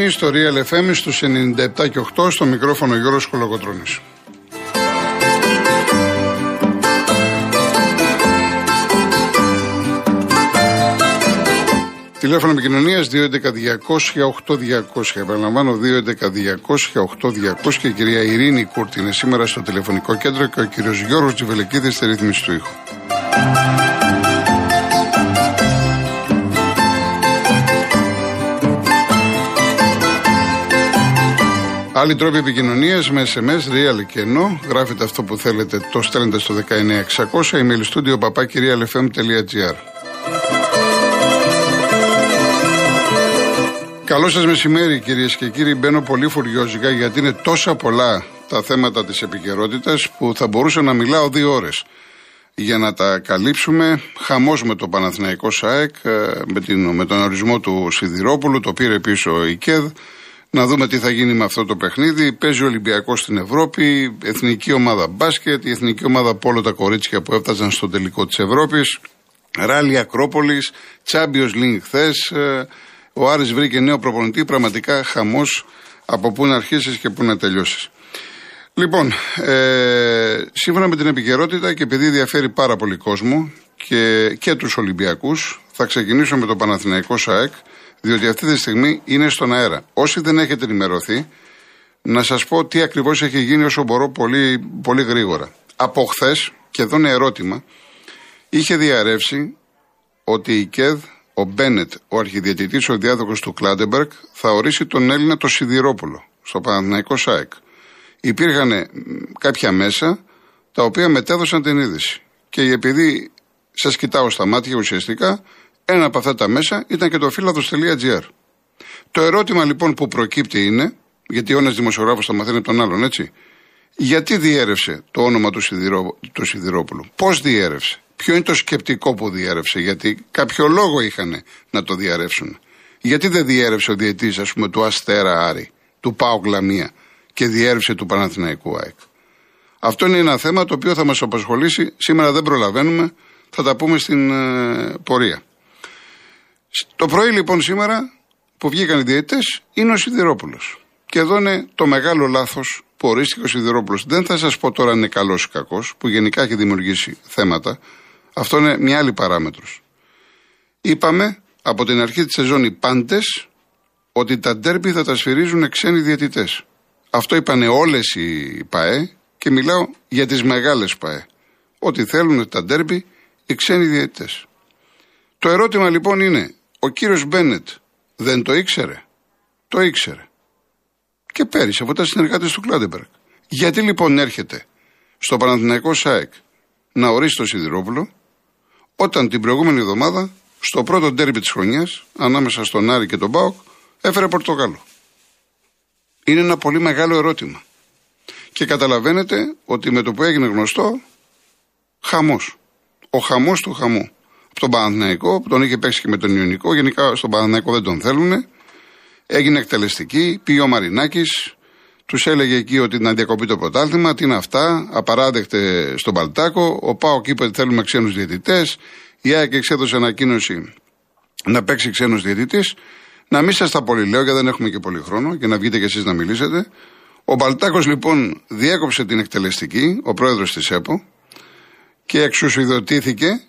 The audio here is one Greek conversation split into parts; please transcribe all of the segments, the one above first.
Είστε συντονισμένοι στο Real FM στους 97 και 8 στο μικρόφωνο Γιώργος Κολοκοτρώνης. Τηλέφωνο επικοινωνίας 211-200-8200. Επαναλαμβάνω 211-200-8200 και η κυρία Ειρήνη Κούρτη είναι σήμερα στο τηλεφωνικό κέντρο και ο κύριος Γιώργος Τζιβελεκίδης στη ρύθμιση του ήχου. Άλλοι τρόποι επικοινωνίας με SMS, real και ενώ. Γράφετε αυτό που θέλετε, το στέλνετε στο 19600. Email studio papakirialfm.gr. Καλό σας μεσημέρι κυρίες και κύριοι. Μπαίνω πολύ φουριόζικα γιατί είναι τόσα πολλά τα θέματα της επικαιρότητας που θα μπορούσα να μιλάω δύο ώρες. Για να τα καλύψουμε, χαμός με το Παναθηναϊκό ΣΑΕΚ, ε, με, την, με τον ορισμό του Σιδηρόπουλου, το πήρε πίσω η ΚΕΔ. Να δούμε τι θα γίνει με αυτό το παιχνίδι. Παίζει ο Ολυμπιακός στην Ευρώπη, εθνική ομάδα μπάσκετ, η εθνική ομάδα πόλο τα κορίτσια που έφτασαν στο τελικό της Ευρώπης. Ράλι Ακρόπολης, Champions League χθες. Ε, ο Άρης βρήκε νέο προπονητή, πραγματικά χαμός από πού να αρχίσεις και πού να τελειώσεις. Λοιπόν, ε, σύμφωνα με την επικαιρότητα και επειδή ενδιαφέρει πάρα πολύ κόσμο και, και τους Ολυμπιακούς, θα ξεκινήσω με το Παναθηναϊκό ΣΑΕΚ, διότι αυτή τη στιγμή είναι στον αέρα. Όσοι δεν έχετε ενημερωθεί, να σας πω τι ακριβώς έχει γίνει όσο μπορώ πολύ, πολύ γρήγορα. Από χθες, και εδώ είναι ερώτημα, είχε διαρρεύσει ότι η ΚΕΔ ο Μπένετ, ο αρχιδιαιτητής, ο διάδοχος του Κλάντεμπεργκ, θα ορίσει τον Έλληνα το Σιδηρόπουλο στο Παναθηναϊκό ΣΑΕΚ. Υπήρχαν κάποια μέσα τα οποία μετέδωσαν την είδηση. Και επειδή σας κοιτάω στα μάτια ουσιαστικά, ένα από αυτά τα μέσα ήταν και το φύλαδο.gr. Το ερώτημα λοιπόν που προκύπτει είναι, γιατί ο ένας δημοσιογράφος θα μαθαίνει τον άλλον, έτσι, γιατί διέρευσε το όνομα του, Σιδηρό, του Σιδηρόπουλου, πώς διέρευσε; Ποιο είναι το σκεπτικό που διέρευσε, γιατί κάποιο λόγο είχαν να το διαρρεύσουν. Γιατί δεν διέρευσε ο διετή, ας πούμε, του Αστέρα Άρη, του Πάου Γλαμία και διέρευσε του Παναθηναϊκού ΑΕΚ; Αυτό είναι ένα θέμα το οποίο θα μας απασχολήσει. Σήμερα δεν προλαβαίνουμε, θα τα πούμε στην ε, πορεία. Το πρωί λοιπόν σήμερα που βγήκαν οι διαιτητές είναι ο Σιδηρόπουλος. Και εδώ είναι το μεγάλο λάθος που ορίστηκε ο Σιδηρόπουλος. Δεν θα σας πω τώρα αν είναι καλός ή κακός, που γενικά έχει δημιουργήσει θέματα. Αυτό είναι μια άλλη παράμετρος. Είπαμε από την αρχή της σεζόν οι πάντες ότι τα ντέρμπι θα τα σφυρίζουν ξένοι διαιτητές. Αυτό είπαν όλες οι ΠαΕ και μιλάω για τις μεγάλες ΠαΕ. Ότι θέλουν τα ντέρμπι οι ξένοι διαιτητές. Το ερώτημα λοιπόν είναι, ο κύριος Μπένετ δεν το ήξερε. Το ήξερε. Και πέρυσι από τα συνεργάτε του Κλάντεμπεργκ. Γιατί λοιπόν έρχεται στο Παναθηναϊκό ΣΑΕΚ να ορίσει το Σιδηρόπουλο όταν την προηγούμενη εβδομάδα στο πρώτο ντέρμπι της χρονιάς, ανάμεσα στον Άρη και τον Μπάουκ, έφερε Πορτογάλο. Είναι ένα πολύ μεγάλο ερώτημα. Και καταλαβαίνετε ότι με το που έγινε γνωστό, χαμός. Ο χαμός του χαμού. Από τον Παναθηναϊκό, που τον είχε παίξει και με τον Ιωνικό, γενικά στον Παναθηναϊκό δεν τον θέλουν. Έγινε εκτελεστική, πήγε ο Μαρινάκης, τους έλεγε εκεί ότι να διακοπεί το πρωτάθλημα, τι είναι αυτά, απαράδεκτε στον Παλτάκο. Ο Πάο είπε ότι θέλουμε ξένους διαιτητές. Η ΑΕΚ εξέδωσε ανακοίνωση να παίξει ξένους διαιτητή. Να μην σας τα πολύ λέω, γιατί δεν έχουμε και πολύ χρόνο, και να βγείτε κι εσείς να μιλήσετε. Ο Παλτάκος λοιπόν διέκοψε την εκτελεστική, ο πρόεδρος της ΕΠΟ, και εξουσιοδοτήθηκε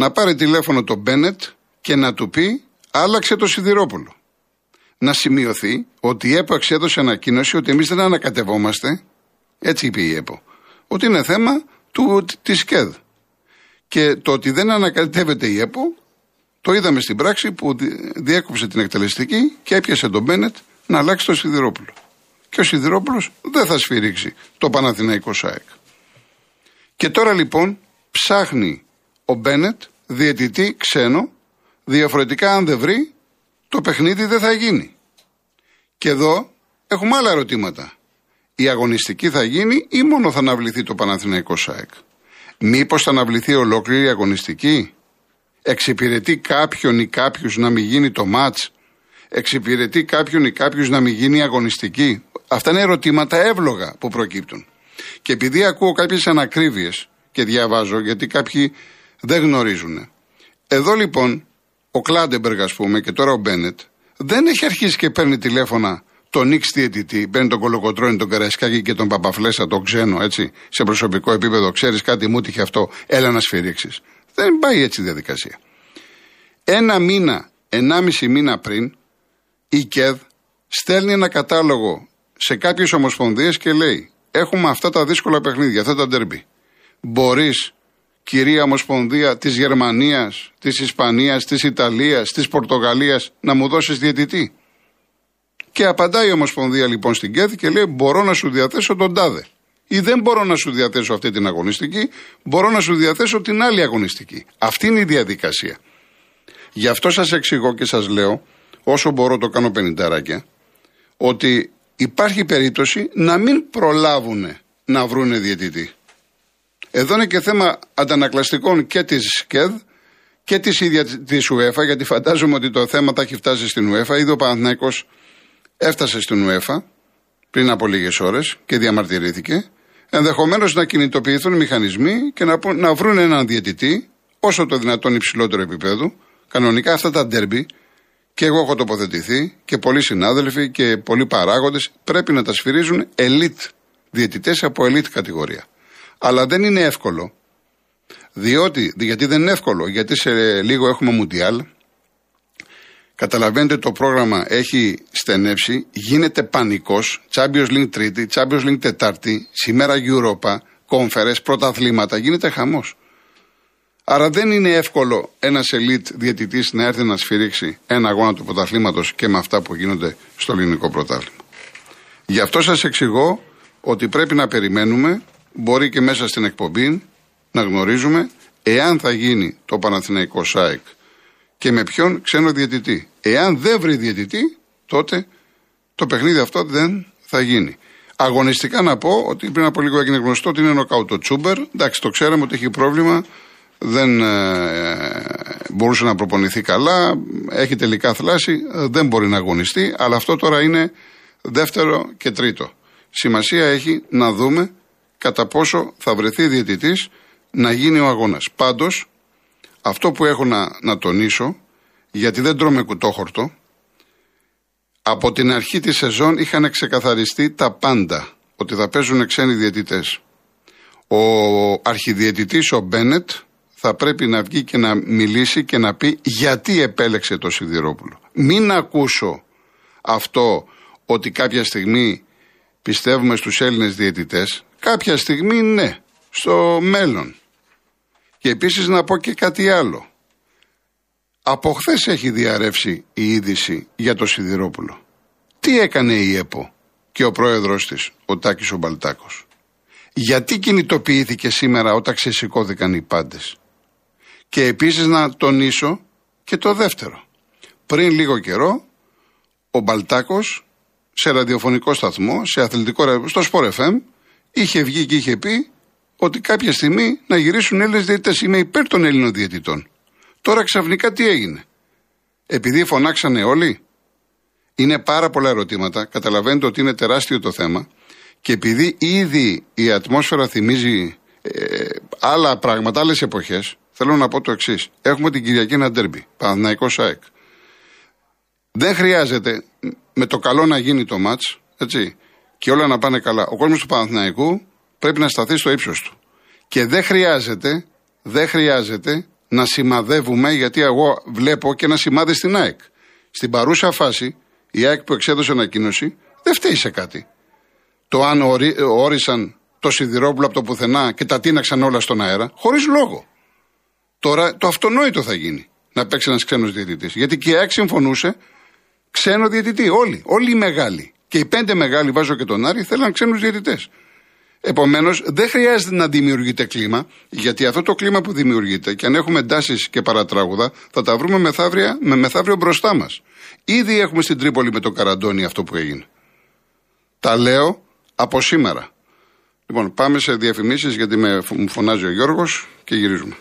να πάρει τηλέφωνο τον Μπένετ και να του πει άλλαξε το Σιδηρόπουλο να σημειωθεί ότι η ΕΠΟ εξέδωσε ανακοίνωση ότι εμείς δεν ανακατευόμαστε, έτσι είπε η ΕΠΟ, ότι είναι θέμα του, της ΚΕΔ. Και το ότι δεν ανακατεύεται η ΕΠΟ, το είδαμε στην πράξη που διέκοψε την εκτελεστική και έπιασε τον Μπένετ να αλλάξει το Σιδηρόπουλο. Και ο Σιδηρόπουλος δεν θα σφυρίξει το Παναθηναϊκό ΣΑΕΚ. Και τώρα λοιπόν ψάχνει ο Μπένετ διαιτητή ξένο, διαφορετικά αν δεν βρει το παιχνίδι δεν θα γίνει. Και εδώ έχουμε άλλα ερωτήματα. Η αγωνιστική θα γίνει ή μόνο θα αναβληθεί το Παναθηναϊκό ΣΑΕΚ; Μήπως θα αναβληθεί ολόκληρη η αγωνιστική; Εξυπηρετεί κάποιον ή κάποιους να μην γίνει το μάτς; Εξυπηρετεί κάποιον ή κάποιους να μην γίνει αγωνιστική; Αυτά είναι ερωτήματα εύλογα που προκύπτουν. Και επειδή ακούω κάποιες ανακρίβειες και διαβάζω γιατί κάποιοι δεν γνωρίζουν. Εδώ λοιπόν ο Κλάντεμπεργκ, ας πούμε, και τώρα ο Μπένετ, δεν έχει αρχίσει και παίρνει τηλέφωνα τον Χ διαιτητή, παίρνει τον Κολοκοτρόνη, τον Καρασκάκη και τον Παπαφλέσα, τον ξένο, έτσι, σε προσωπικό επίπεδο. Ξέρεις κάτι, μου τύχε αυτό, έλα να σφυρίξεις. Δεν πάει έτσι η διαδικασία. Ένα μήνα, ενάμιση μήνα πριν, η ΚΕΔ στέλνει ένα κατάλογο σε κάποιες ομοσπονδίες και λέει: Έχουμε αυτά τα δύσκολα παιχνίδια, αυτά τα ντέρμπι. Μπορείς, κυρία Ομοσπονδία της Γερμανίας, της Ισπανίας, της Ιταλίας, της Πορτογαλίας, να μου δώσεις διαιτητή. Και απαντάει η Ομοσπονδία λοιπόν στην ΚΕΔ και λέει: Μπορώ να σου διαθέσω τον τάδε. Ή δεν μπορώ να σου διαθέσω αυτή την αγωνιστική, μπορώ να σου διαθέσω την άλλη αγωνιστική. Αυτή είναι η διαδικασία. Γι' αυτό σας εξηγώ και σας λέω, όσο μπορώ το κάνω πενιντάρακια, ότι υπάρχει περίπτωση να μην προλάβουν να βρούνε διαιτητή. Εδώ είναι και θέμα αντανακλαστικών και της ΚΕΔ και της ίδια της UEFA, γιατί φαντάζομαι ότι το θέμα θα έχει φτάσει στην UEFA. Ήδη ο Παναθηναϊκός έφτασε στην UEFA πριν από λίγες ώρες και διαμαρτυρήθηκε. Ενδεχομένως να κινητοποιηθούν μηχανισμοί και να, να βρουν έναν διαιτητή όσο το δυνατόν υψηλότερο επίπεδο. Κανονικά αυτά τα ντέρμπι και εγώ έχω τοποθετηθεί και πολλοί συνάδελφοι και πολλοί παράγοντες πρέπει να τα σφυρίζουν elite διαιτητές από elite κατηγορία. Αλλά δεν είναι εύκολο. Διότι, γιατί δεν είναι εύκολο, γιατί σε λίγο έχουμε Μουντιάλ. Καταλαβαίνετε το πρόγραμμα έχει στενέψει, γίνεται πανικός, Champions League Τρίτη, Champions League Τετάρτη, σήμερα Europa, Conference, πρωταθλήματα, γίνεται χαμός. Άρα δεν είναι εύκολο ένας ελίτ διαιτητής να έρθει να σφυρίξει ένα αγώνα του πρωταθλήματος και με αυτά που γίνονται στο ελληνικό πρωτάθλημα. Γι' αυτό σας εξηγώ ότι πρέπει να περιμένουμε, μπορεί και μέσα στην εκπομπή, να γνωρίζουμε εάν θα γίνει το Παναθηναϊκό ΣΑΕΚ και με ποιον ξένο διαιτητή. Εάν δεν βρει διαιτητή, τότε το παιχνίδι αυτό δεν θα γίνει. Αγωνιστικά να πω ότι πριν από λίγο έγινε γνωστό ότι είναι νοκάουτο Τσούμπερ. Εντάξει, το ξέραμε ότι έχει πρόβλημα δεν ε, μπορούσε να προπονηθεί καλά, έχει τελικά θλάσει, δεν μπορεί να αγωνιστεί, αλλά αυτό τώρα είναι δεύτερο και τρίτο. Σημασία έχει να δούμε κατά πόσο θα βρεθεί διαιτητής να γίνει ο αγώνας. Πάντως, αυτό που έχω να, να τονίσω, γιατί δεν τρώμε κουτόχορτο, από την αρχή της σεζόν είχαν ξεκαθαριστεί τα πάντα, ότι θα παίζουν ξένοι διαιτητές. Ο αρχιδιαιτητής ο Μπένετ θα πρέπει να βγει και να μιλήσει και να πει γιατί επέλεξε το Σιδηρόπουλο. Μην ακούσω αυτό ότι κάποια στιγμή πιστεύουμε στους Έλληνες διαιτητές, κάποια στιγμή ναι, στο μέλλον. Και επίσης να πω και κάτι άλλο. Από χθες έχει διαρρεύσει η είδηση για το Σιδηρόπουλο. Τι έκανε η ΕΠΟ και ο πρόεδρος της, ο Τάκης ο Μπαλτάκος; Γιατί κινητοποιήθηκε σήμερα όταν ξεσηκώθηκαν οι πάντες; Και επίσης να τονίσω και το δεύτερο. Πριν λίγο καιρό, ο Μπαλτάκος σε ραδιοφωνικό σταθμό, σε αθλητικό ραδιοφωνικό, στο Sport FM, είχε βγει και είχε πει ότι κάποια στιγμή να γυρίσουν Έλληνες διαιτητές. Είμαι υπέρ των Έλληνων διαιτητών. Τώρα ξαφνικά τι έγινε; Επειδή φωνάξανε όλοι. Είναι πάρα πολλά ερωτήματα. Καταλαβαίνετε ότι είναι τεράστιο το θέμα. Και επειδή ήδη η ατμόσφαιρα θυμίζει ε, άλλα πράγματα, άλλες εποχές, θέλω να πω το εξής. Έχουμε την Κυριακή ένα ντέρμπι. Παναθηναϊκός ΣΑΕΚ. Δεν χρειάζεται με το καλό να γίνει το ματ, έτσι, και όλα να πάνε καλά. Ο κόσμος του Παναθηναϊκού πρέπει να σταθεί στο ύψος του. Και δεν χρειάζεται, δεν χρειάζεται να σημαδεύουμε, γιατί εγώ βλέπω και ένα σημάδι στην ΑΕΚ. Στην παρούσα φάση, η ΑΕΚ που εξέδωσε ανακοίνωση δεν φταίει σε κάτι. Το αν όρισαν το σιδηρόπουλο από το πουθενά και τα τίναξαν όλα στον αέρα, χωρίς λόγο. Τώρα το αυτονόητο θα γίνει να παίξει ένας ξένος διαιτητής. Γιατί και η ΑΕΚ συμφωνούσε ξένο διαιτητή. Όλοι, όλοι οι μεγάλοι. Και οι πέντε μεγάλοι, βάζω και τον Άρη, θέλαν ξένους διαιτητές. Επομένως, δεν χρειάζεται να δημιουργείται κλίμα, γιατί αυτό το κλίμα που δημιουργείται, και αν έχουμε εντάσεις και παρατράγουδα, θα τα βρούμε μεθαύριο, με μεθαύριο μπροστά μας. Ήδη έχουμε στην Τρίπολη με το Καραντόνι αυτό που έγινε. Τα λέω από σήμερα. Λοιπόν, πάμε σε διαφημίσεις γιατί με μου φωνάζει ο Γιώργος και γυρίζουμε.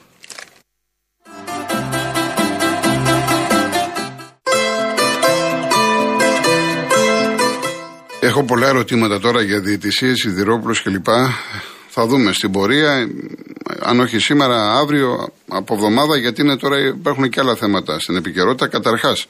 Έχω πολλά ερωτήματα τώρα για διαιτησίες, σιδηρόπουλο κλπ. Θα δούμε στην πορεία, αν όχι σήμερα, αύριο, από εβδομάδα, γιατί είναι τώρα υπάρχουν και άλλα θέματα στην επικαιρότητα. Καταρχάς,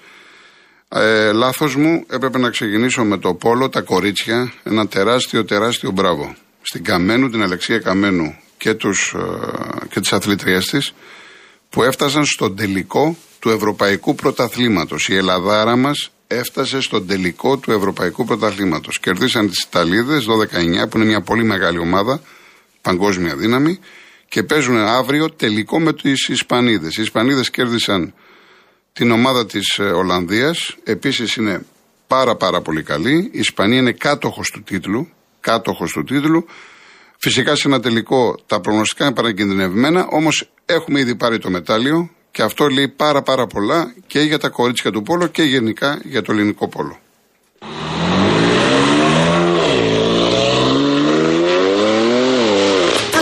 Ε, Λάθος μου, έπρεπε να ξεκινήσω με το Πόλο, τα κορίτσια, ένα τεράστιο, τεράστιο μπράβο. Στην Καμένου, την Αλεξία Καμένου και, τους, ε, και τις αθλητριές της, που έφτασαν στον τελικό του Ευρωπαϊκού Πρωταθλήματος. Η Ελλαδάρα μας έφτασε στον τελικό του Ευρωπαϊκού Πρωταθλήματος. Κερδίσαν τις Ιταλίδες 12-9 που είναι μια πολύ μεγάλη ομάδα, παγκόσμια δύναμη και παίζουν αύριο τελικό με τις Ισπανίδες. Οι Ισπανίδες κέρδισαν την ομάδα της ε, Ολλανδίας, επίσης είναι πάρα πάρα πολύ καλή. Η Ισπανία είναι κάτοχος του τίτλου, κάτοχος του τίτλου. Φυσικά σε ένα τελικό τα προγνωστικά είναι παρακινδυνευμένα, όμως έχουμε ήδη πάρει το μετάλλιο και αυτό λέει πάρα πάρα πολλά και για τα κορίτσια του πόλο και γενικά για το ελληνικό πόλο.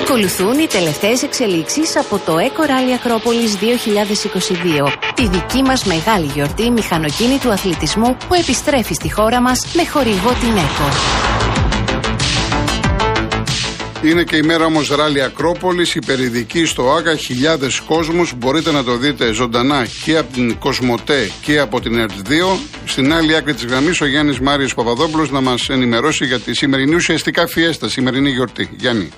Ακολουθούν οι τελευταίες εξελίξεις από το Eco Rally Acropolis 2022. Τη δική μας μεγάλη γιορτή μηχανοκίνητου αθλητισμού που επιστρέφει στη χώρα μας με χορηγό την ECO. Είναι και η μέρα όμως ράλι Ακρόπολης, η περιδική στο Άκα, χιλιάδες κόσμους. Μπορείτε να το δείτε ζωντανά και από την Κοσμοτέ και από την ΕΡΤ2. Στην άλλη άκρη της γραμμής ο Γιάννης Μάριος Παπαδόπουλος να μας ενημερώσει για τη σημερινή ουσιαστικά φιέστα, σημερινή γιορτή. Γιάννη.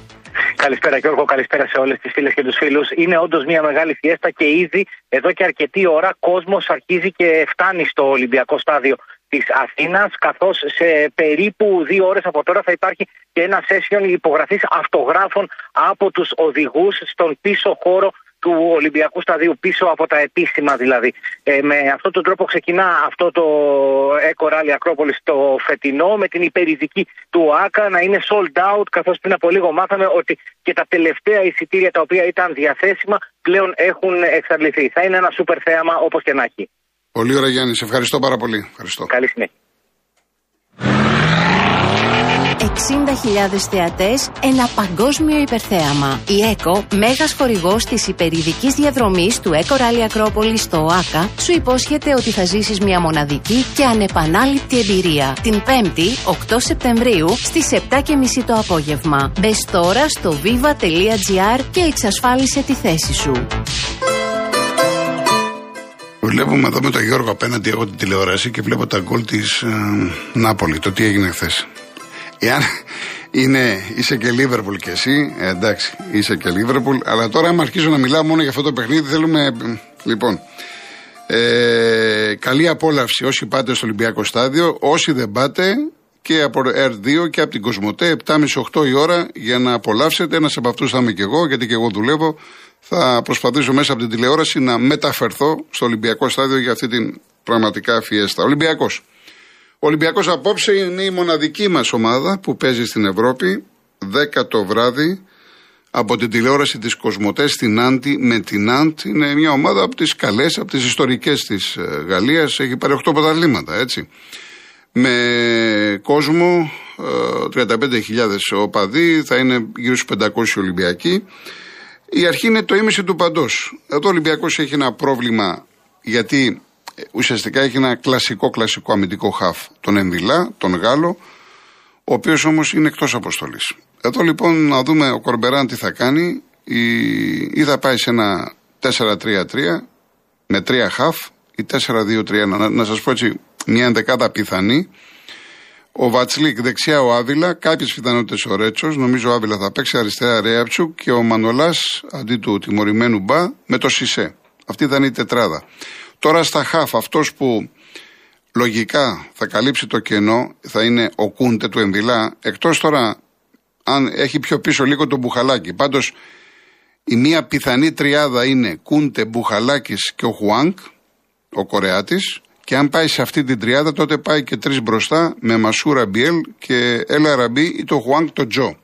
Καλησπέρα Γιώργο, καλησπέρα σε όλες τις φίλες και τους φίλους. Είναι όντως μια μεγάλη φιέστα και ήδη εδώ και αρκετή ώρα κόσμος αρχίζει και φτάνει στο Ολυμπιακό στάδιο της Αθήνας, καθώς σε περίπου δύο ώρες από τώρα θα υπάρχει και ένα session υπογραφής αυτογράφων από τους οδηγούς στον πίσω χώρο του Ολυμπιακού Σταδίου, πίσω από τα επίσημα δηλαδή. Ε, με αυτόν τον τρόπο ξεκινά αυτό το Eco Rally Ακρόπολη το φετινό, με την υπερηδική του ΆΚΑ να είναι sold out, καθώς πριν από λίγο μάθαμε ότι και τα τελευταία εισιτήρια τα οποία ήταν διαθέσιμα πλέον έχουν εξαντληθεί. Θα είναι ένα σούπερ θέαμα όπως και να έχει. Πολύ ωραία Γιάννης, σε ευχαριστώ πάρα πολύ. Ευχαριστώ. Καλή συνέχεια. 60.000 θεατές, ένα παγκόσμιο υπερθέαμα. Η ΕΚΟ, μέγας χορηγός της υπερηδικής διαδρομής του ΕΚΟ Ράλι Ακρόπολη στο ΟΑΚΑ, σου υπόσχεται ότι θα ζήσεις μια μοναδική και ανεπανάληπτη εμπειρία. Την 5η, 8 Σεπτεμβρίου, στις 7.30 το απόγευμα. Μπες τώρα στο viva.gr και εξασφάλισε τη θέση σου. Βλέπουμε εδώ με τον Γιώργο απέναντι εγώ την τηλεόραση και βλέπω τα γκολ της ε, Νάπολη, το τι έγινε χθες. Εάν είναι, είσαι και Λίβερπουλ κι εσύ, ε, εντάξει, είσαι και Λίβερπουλ, αλλά τώρα άμα αρχίσω να μιλάω μόνο για αυτό το παιχνίδι, θέλουμε. Λοιπόν. Ε, καλή απόλαυση όσοι πάτε στο Ολυμπιακό Στάδιο, όσοι δεν πάτε και από R2 και από την Κοσμοτέ, 7.30-8 η ώρα για να απολαύσετε. Ένας από αυτούς θα είμαι και εγώ, γιατί και εγώ δουλεύω. Θα προσπαθήσω μέσα από την τηλεόραση να μεταφερθώ στο Ολυμπιακό Στάδιο για αυτή την πραγματικά φιέστα. Ολυμπιακός. Ο Ολυμπιακός απόψε είναι η μοναδική μας ομάδα που παίζει στην Ευρώπη 10 το βράδυ από την τηλεόραση της Κοσμοτές στην Άντι με την Αντ. Είναι μια ομάδα από τις καλές, από τις ιστορικές της ε, Γαλλίας. Έχει πάρει 8 πρωταθλήματα, έτσι. Με κόσμο, 35.000 ε, οπαδοί, θα είναι γύρω στους 500 Ολυμπιακοί. Η αρχή είναι το ίμιση του παντός. Εδώ ο Ολυμπιακός έχει ένα πρόβλημα γιατί ουσιαστικά έχει ένα κλασικό κλασικό αμυντικό χαφ, τον Εμβιλά, τον Γάλλο, ο οποίος όμως είναι εκτός αποστολής. Εδώ λοιπόν να δούμε ο Κορμπεράν τι θα κάνει, ή, ή θα πάει σε ένα 4-3-3 με τρία χαφ ή 4-2-3. Να, να σας πω έτσι, μια ενδεκάδα πιθανή. Ο Βατσλίκ δεξιά ο Άβυλα, κάποιες πιθανότητες ο Ρέτσος. Νομίζω ο Άβυλα θα παίξει αριστερά Ρέαψου και ο Μανολάς αντί του τιμωρημένου Μπα με το Σισε. Αυτή θα είναι η τετράδα. Τώρα στα χαφ αυτός που λογικά θα καλύψει το κενό θα είναι ο Κούντε του Εμβιλά, εκτός τώρα αν έχει πιο πίσω λίγο το Μπουχαλάκι. Πάντως η μία πιθανή τριάδα είναι Κούντε, Μπουχαλάκης και ο Χουάνκ, ο Κορεάτης, και αν πάει σε αυτή την τριάδα τότε πάει και τρεις μπροστά με Μασούρα Μπιέλ και Έλα Ραμπί ή το Χουάνκ το Τζο.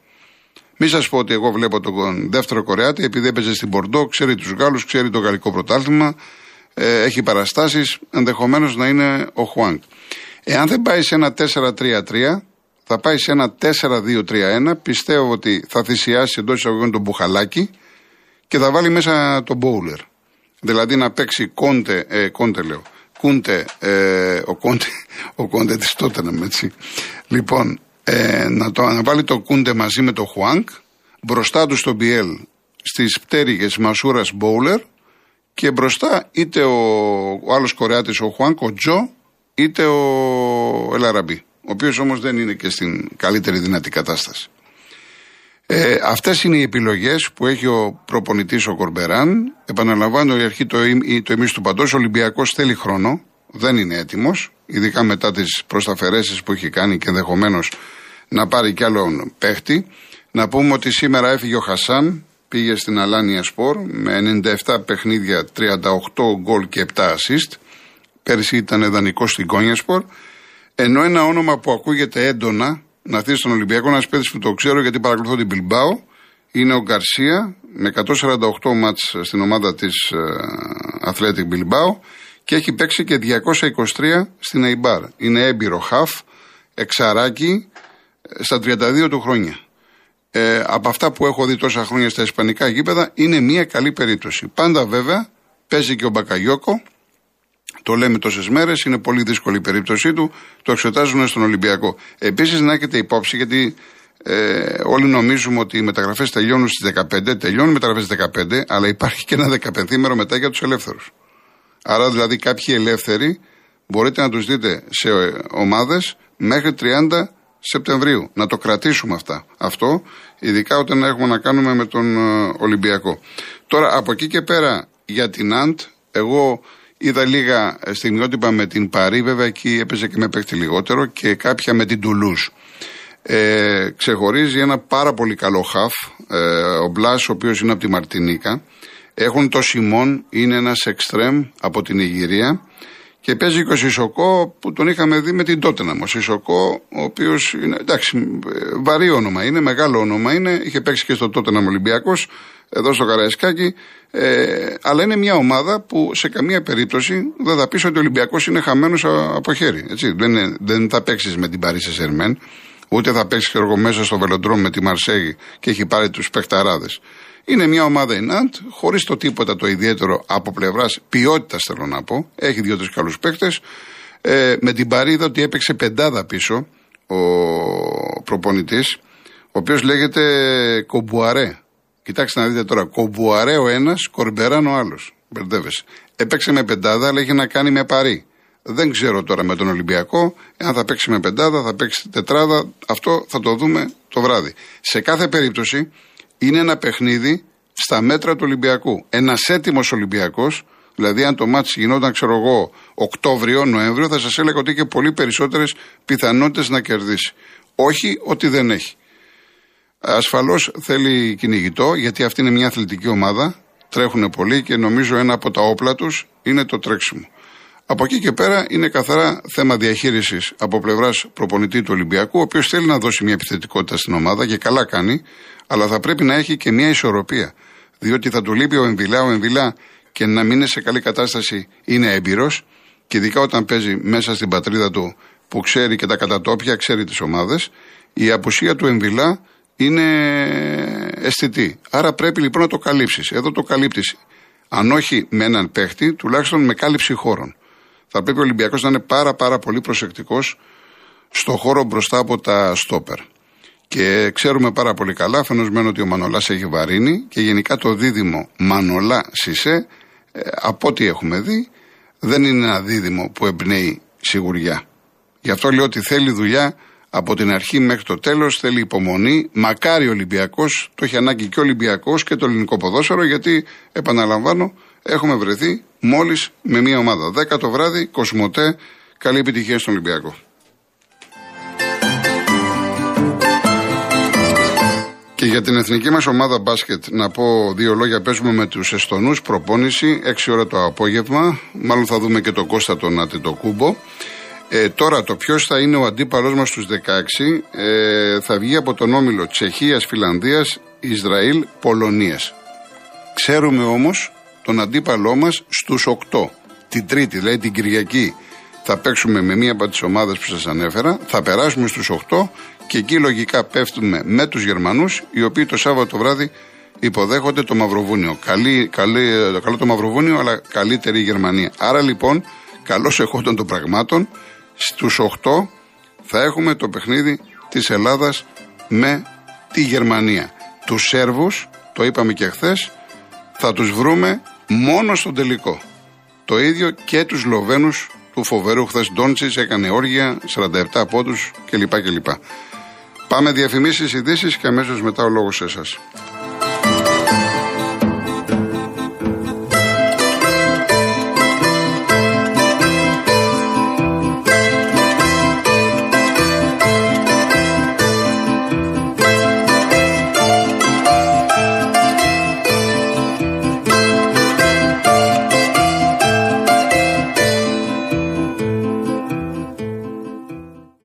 Μην σας πω ότι εγώ βλέπω τον δεύτερο Κορεάτη, επειδή έπαιζε στην Πορντό, ξέρει τους Γάλλους, ξέρει το γαλλικό πρωτάθλημα, ε, έχει παραστάσεις, ενδεχομένως να είναι ο Χουάνκ. Εάν δεν πάει σε ένα 4-3-3, θα πάει σε ένα 4-2-3-1. Πιστεύω ότι θα θυσιάσει εντός εισαγωγικών τον Μπουχαλάκη και θα βάλει μέσα τον Μπόουλερ. Δηλαδή να παίξει κόντε, ε, κόντε λέω, κούντε, ε, ο κόντε, ο κόντε της τότε να έτσι. Λοιπόν, ε, να, το, να βάλει το κούντε μαζί με το Χουάνγκ, μπροστά του στον Μπιέλ στις πτέρυγες Μασούρας Μπόουλερ και μπροστά είτε ο, ο άλλος Κορεάτης, ο Χουάνγκ, ο Τζο, είτε ο Ελ Αραμπί, ο οποίος όμως δεν είναι και στην καλύτερη δυνατή κατάσταση. Ε, Αυτές είναι οι επιλογές που έχει ο προπονητής ο Κορμπεράν. Επαναλαμβάνω, η αρχή το, το εμείς του παντός. Ο Ολυμπιακός θέλει χρόνο, δεν είναι έτοιμος, ειδικά μετά τις προσταφαιρέσει που έχει κάνει και ενδεχομένως να πάρει κι άλλον παίχτη. Να πούμε ότι σήμερα έφυγε ο Χασάν, πήγε στην Αλάνια Σπορ με 97 παιχνίδια, 38 γκολ και 7 assist. Πέρσι ήταν δανεικό στην Κόνια Σπορ. Ενώ ένα όνομα που ακούγεται έντονα να έρθει στον Ολυμπιακό, ένα παίκτης που το ξέρω γιατί παρακολουθώ την Bilbao, είναι ο Γκαρσία με 148 μάτς στην ομάδα της uh, Athletic Bilbao και έχει παίξει και 223 στην Eibar. Είναι έμπειρο χαφ, εξαράκι, στα 32 του χρόνια. Ε, από αυτά που έχω δει τόσα χρόνια στα ισπανικά γήπεδα είναι μια καλή περίπτωση. Πάντα βέβαια παίζει και ο Μπακαγιώκο, το λέμε τόσες μέρες, είναι πολύ δύσκολη η περίπτωσή του, το εξετάζουν στον Ολυμπιακό. Επίσης να έχετε υπόψη, γιατί ε, όλοι νομίζουμε ότι οι μεταγραφές τελειώνουν στις 15, τελειώνουν οι μεταγραφές 15, αλλά υπάρχει και ένα 15 μέρο μετά για τους ελεύθερους. Άρα δηλαδή κάποιοι ελεύθεροι μπορείτε να τους δείτε σε ομάδες μέχρι 30 Σεπτεμβρίου. Να το κρατήσουμε αυτά. Αυτό, ειδικά όταν έχουμε να κάνουμε με τον ε, Ολυμπιακό. Τώρα, από εκεί και πέρα, για την Αντ, εγώ είδα λίγα στιγμιότυπα με την Παρή, βέβαια εκεί έπαιζε και με παίχτη λιγότερο, και κάποια με την Τουλούζ. Ε, ξεχωρίζει ένα πάρα πολύ καλό χαφ, ε, ο Μπλάς, ο οποίος είναι από τη Μαρτινίκα. Έχουν το Σιμών, είναι ένας εξτρέμ από την Ιγυρία. Και παίζει και ο Σισοκό που τον είχαμε δει με την Τότεναμ. Ο Σισοκό, ο οποίος είναι εντάξει, βαρύ όνομα είναι, μεγάλο όνομα είναι, είχε παίξει και στο Τότεναμ Ολυμπιακός, εδώ στο Καραϊσκάκι. Ε, αλλά είναι μια ομάδα που σε καμία περίπτωση δεν θα πεις ότι ο Ολυμπιακός είναι χαμένος από χέρι. Έτσι. Δεν, δεν θα παίξεις με την Παρίσι Σερμέν, ούτε θα παίξεις και εγώ μέσα στο βελοντρόμ με τη Μαρσέγη και έχει πάρει τους παιχταράδες. Είναι μια ομάδα η Ναντ, χωρίς το τίποτα το ιδιαίτερο από πλευράς ποιότητας, θέλω να πω. Έχει δύο-τρεις καλούς παίκτε. Ε, με την παρίδα ότι έπαιξε πεντάδα πίσω ο προπονητής, ο οποίος λέγεται Κομπουαρέ. Κοιτάξτε να δείτε τώρα. Κομπουαρέ ο ένας, Κορμπεράν ο άλλος. Μπερδεύεσαι. Έπαιξε με πεντάδα, αλλά έχει να κάνει με παρή. Δεν ξέρω τώρα με τον Ολυμπιακό, αν θα παίξει με πεντάδα, θα παίξει τετράδα. Αυτό θα το δούμε το βράδυ. Σε κάθε περίπτωση, είναι ένα παιχνίδι στα μέτρα του Ολυμπιακού. Ένας έτοιμος Ολυμπιακός, δηλαδή αν το μάτι γινόταν, ξέρω εγώ, Οκτώβριο, Νοέμβριο, θα σας έλεγα ότι είχε πολύ περισσότερες πιθανότητες να κερδίσει. Όχι ότι δεν έχει. Ασφαλώς θέλει κυνηγητό, γιατί αυτή είναι μια αθλητική ομάδα. Τρέχουν πολύ και νομίζω ένα από τα όπλα τους είναι το τρέξιμο. Από εκεί και πέρα είναι καθαρά θέμα διαχείρισης από πλευράς προπονητή του Ολυμπιακού, ο οποίος θέλει να δώσει μια επιθετικότητα στην ομάδα και καλά κάνει, αλλά θα πρέπει να έχει και μια ισορροπία. Διότι θα του λείπει ο Εμβιλά, ο Εμβιλά και να μην είναι σε καλή κατάσταση είναι έμπειρος και ειδικά όταν παίζει μέσα στην πατρίδα του που ξέρει και τα κατατόπια, ξέρει τις ομάδες, η απουσία του Εμβιλά είναι αισθητή. Άρα πρέπει λοιπόν να το καλύψεις. Εδώ το καλύπτεις. Αν όχι με έναν παίχτη, τουλάχιστον με κάλυψη χώρων. Θα πρέπει ο Ολυμπιακός να είναι πάρα πάρα πολύ προσεκτικός στο χώρο μπροστά από τα στόπερ. Και ξέρουμε πάρα πολύ καλά, φαινοσμένο ότι ο Μανολάς έχει βαρύνει και γενικά το δίδυμο Μανολά Σισε, ε, από ό,τι έχουμε δει, δεν είναι ένα δίδυμο που εμπνέει σιγουριά. Γι' αυτό λέω ότι θέλει δουλειά από την αρχή μέχρι το τέλος, θέλει υπομονή. Μακάρι ο Ολυμπιακός, το έχει ανάγκη και ο Ολυμπιακός και το ελληνικό ποδόσφαιρο, γιατί επαναλαμβάνω, έχουμε βρεθεί μόλις με μία ομάδα. 10 το βράδυ, Κοσμοτέ, καλή επιτυχία στον Ολυμπιακό. Και για την εθνική μας ομάδα μπάσκετ, να πω δύο λόγια. Παίζουμε με τους Εστονούς, προπόνηση, 6 ώρα το απόγευμα. Μάλλον θα δούμε και τον Κώστα τον Ατιτοκούμπο. Ε, τώρα το ποιος θα είναι ο αντίπαλός μας στους 16 ε, θα βγει από τον όμιλο Τσεχίας, Φιλανδίας, Ισραήλ, Πολωνίας. Ξέρουμε όμως τον αντίπαλό μας στους 8. Την Τρίτη, δηλαδή την Κυριακή, θα παίξουμε με μία από τις ομάδες που σας ανέφερα. Θα περάσουμε στους 8 και εκεί λογικά πέφτουμε με τους Γερμανούς, οι οποίοι το Σάββατο βράδυ υποδέχονται το Μαυροβούνιο. Καλή, καλή, καλό το Μαυροβούνιο, αλλά καλύτερη η Γερμανία. Άρα λοιπόν, καλώς εχόντων των πραγμάτων, στους 8 θα έχουμε το παιχνίδι της Ελλάδας με τη Γερμανία. Τους Σέρβους, το είπαμε και χθες, θα τους βρούμε μόνο στον τελικό. Το ίδιο και τους Σλοβαίνους του φοβερού χθες Ντόντσις έκανε όργια, 47 πόντους κλπ. κλπ. Πάμε διαφημίσεις, ειδήσεις και αμέσως μετά ο λόγος σε εσάς.